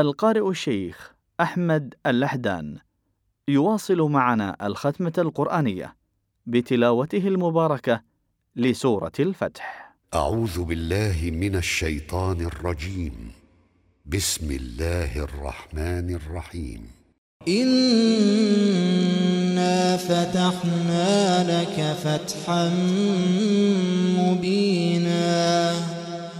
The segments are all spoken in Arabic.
القارئ الشيخ أحمد اللحدان يواصل معنا الختمة القرآنية بتلاوته المباركة لسورة الفتح. أعوذ بالله من الشيطان الرجيم. بسم الله الرحمن الرحيم. إنا فتحنا لك فتحا مبينا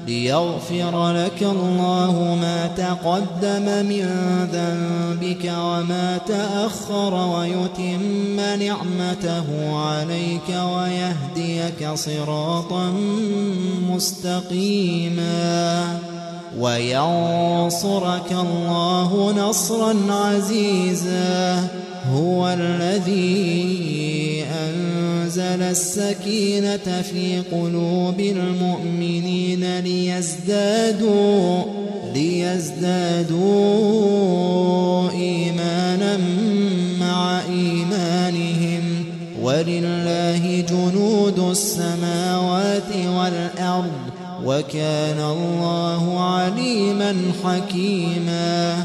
ليغفر لك الله ما تقدم من ذنبك وما تأخر ويتم نعمته عليك ويهديك صراطا مستقيما وينصرك الله نصرا عزيزا هو الذي أنزل السكينة في قلوب المؤمنين ليزدادوا ليزدادوا إيمانا مع إيمانهم. ولله جنود السماوات والأرض وكان الله عليما حكيما.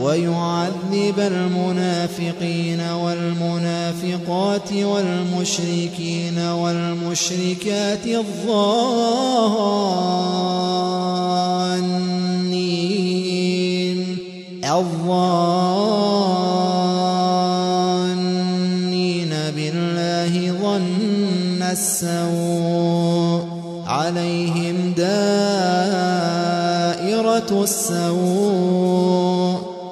ويعذب المنافقين والمنافقات والمشركين والمشركات الظانين. الظانين بالله ظن السوء. عليهم دائرة السوء.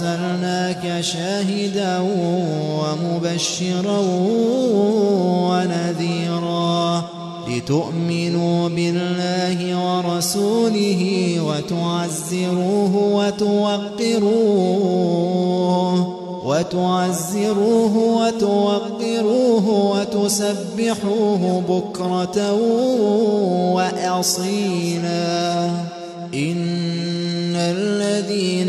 أرسلناك شاهدا ومبشرا ونذيرا لتؤمنوا بالله ورسوله وتعزروه وتوقروه وتعزروه وتوقروه وتسبحوه بكرة وأصيلا إن الذين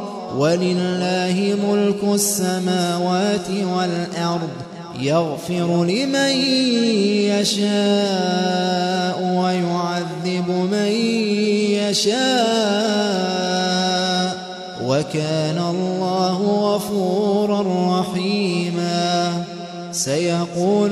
ولله ملك السماوات والأرض يغفر لمن يشاء ويعذب من يشاء وكان الله غفورا رحيما. سيقول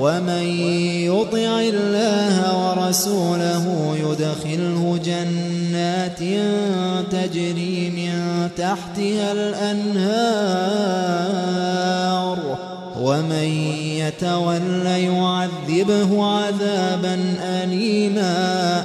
ومن يطع الله ورسوله يدخله جنات تجري من تحتها الأنهار. ومن يتول يعذبه عذابا أليما.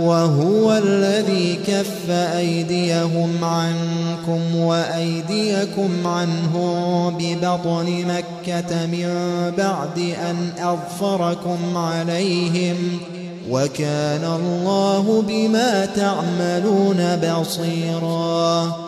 وهو الذي كف أيديهم عنكم وأيديكم عنهم ببطن مكة من بعد أن أظفركم عليهم وكان الله بما تعملون بصيرا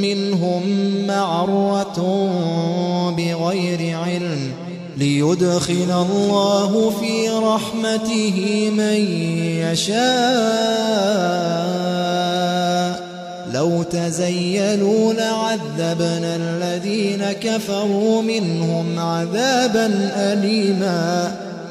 منهم معرة بغير علم ليدخل الله في رحمته من يشاء. لو تزيلوا لعذبنا الذين كفروا منهم عذابا أليما.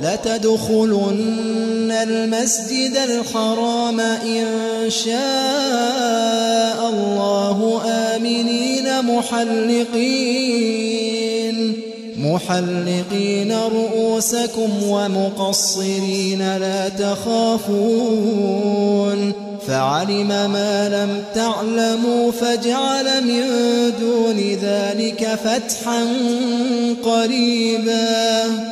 لتدخلن المسجد الحرام إن شاء الله آمنين محلقين. محلقين رؤوسكم ومقصرين لا تخافون. فعلم ما لم تعلموا فجعل من دون ذلك فتحا قريبا.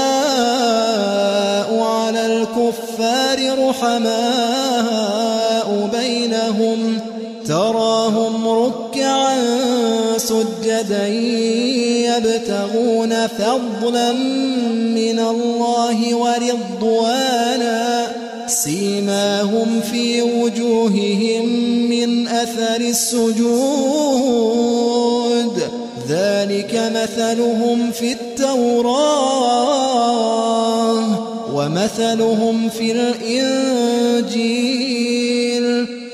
الكفار رحماء بينهم تراهم ركعا سجدا يبتغون فضلا من الله ورضوانا سيماهم في وجوههم من أثر السجود ذلك مثلهم في التوراة ومثلهم في الإنجيل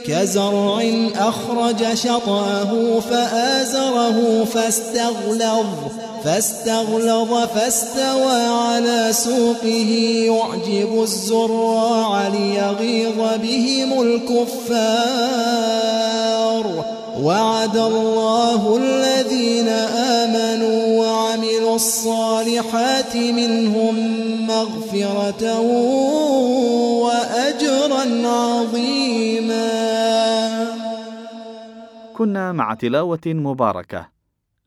كزرع أخرج شطأه فآزره فاستغلظ فاستغلظ فاستوى على سوقه. يعجب الزراع ليغيظ بهم الكفار. وعد الله الذين آمنوا الصالحات منهم مغفرة وأجرا عظيما. كنا مع تلاوة مباركة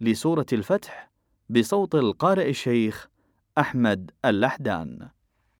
لسورة الفتح بصوت القارئ الشيخ أحمد اللحدان